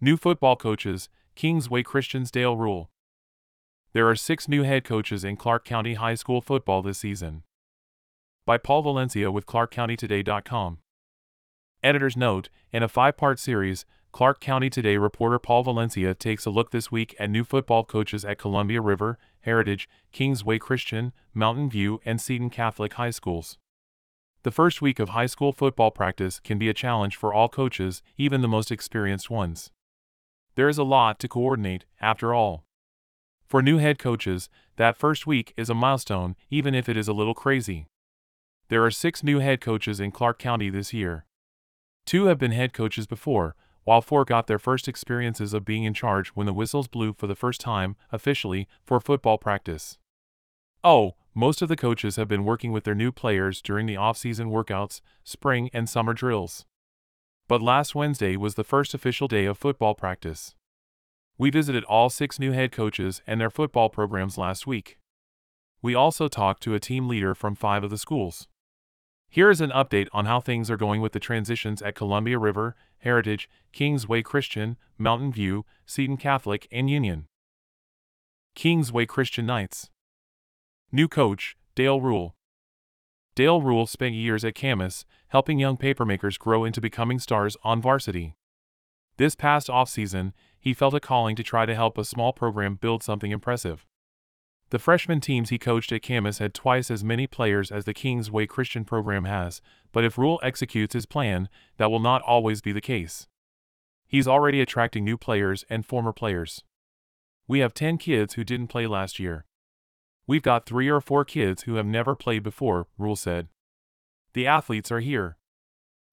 New football coaches, King's Way Christian's Dale Rule. There are six new head coaches in Clark County High School football this season. By Paul Valencia with ClarkCountyToday.com. Editor's note In a five part series, Clark County Today reporter Paul Valencia takes a look this week at new football coaches at Columbia River, Heritage, King's Way Christian, Mountain View, and Seton Catholic high schools. The first week of high school football practice can be a challenge for all coaches, even the most experienced ones. There is a lot to coordinate, after all. For new head coaches, that first week is a milestone, even if it is a little crazy. There are six new head coaches in Clark County this year. Two have been head coaches before, while four got their first experiences of being in charge when the whistles blew for the first time, officially, for football practice. Oh, most of the coaches have been working with their new players during the off-season workouts, spring and summer drills. But last Wednesday was the first official day of football practice. We visited all six new head coaches and their football programs last week. We also talked to a team leader from five of the schools. Here is an update on how things are going with the transitions at Columbia River, Heritage, King's Way Christian, Mountain View, Seton Catholic, and Union. King's Way Christian Knights. New coach, Dale Rule. Dale Rule spent years at Camas, helping young papermakers grow into becoming stars on varsity. This past offseason, he felt a calling to try to help a small program build something impressive. The freshman teams he coached at Camas had twice as many players as the King's Way Christian program has, but if Rule executes his plan, that will not always be the case. He's already attracting new players and former players. We have 10 kids who didn't play last year. We've got three or four kids who have never played before, Rule said. The athletes are here.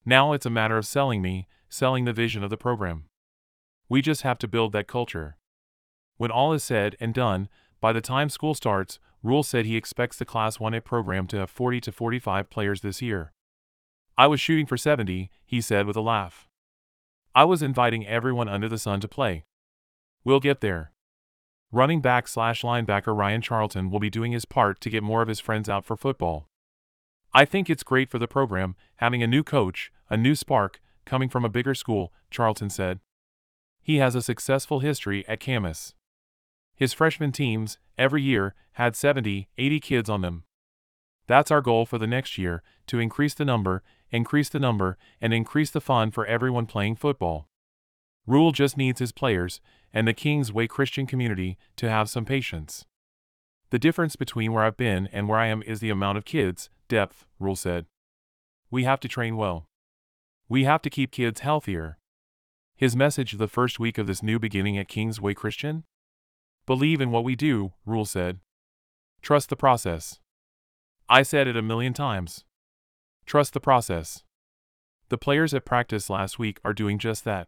Now it's a matter of selling me, selling the vision of the program. We just have to build that culture. When all is said and done, by the time school starts, Rule said he expects the Class 1A program to have 40 to 45 players this year. I was shooting for 70, he said with a laugh. I was inviting everyone under the sun to play. We'll get there. Running back slash linebacker Ryan Charlton will be doing his part to get more of his friends out for football. I think it's great for the program, having a new coach, a new spark, coming from a bigger school, Charlton said. He has a successful history at Camas. His freshman teams, every year, had 70, 80 kids on them. That's our goal for the next year to increase the number, increase the number, and increase the fun for everyone playing football. Rule just needs his players and the King's Way Christian community to have some patience. The difference between where I've been and where I am is the amount of kids, depth, Rule said. We have to train well. We have to keep kids healthier. His message the first week of this new beginning at King's Way Christian? Believe in what we do, Rule said. Trust the process. I said it a million times. Trust the process. The players at practice last week are doing just that.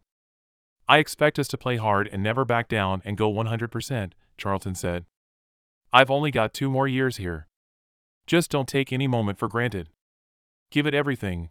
I expect us to play hard and never back down and go 100%, Charlton said. I've only got two more years here. Just don't take any moment for granted. Give it everything,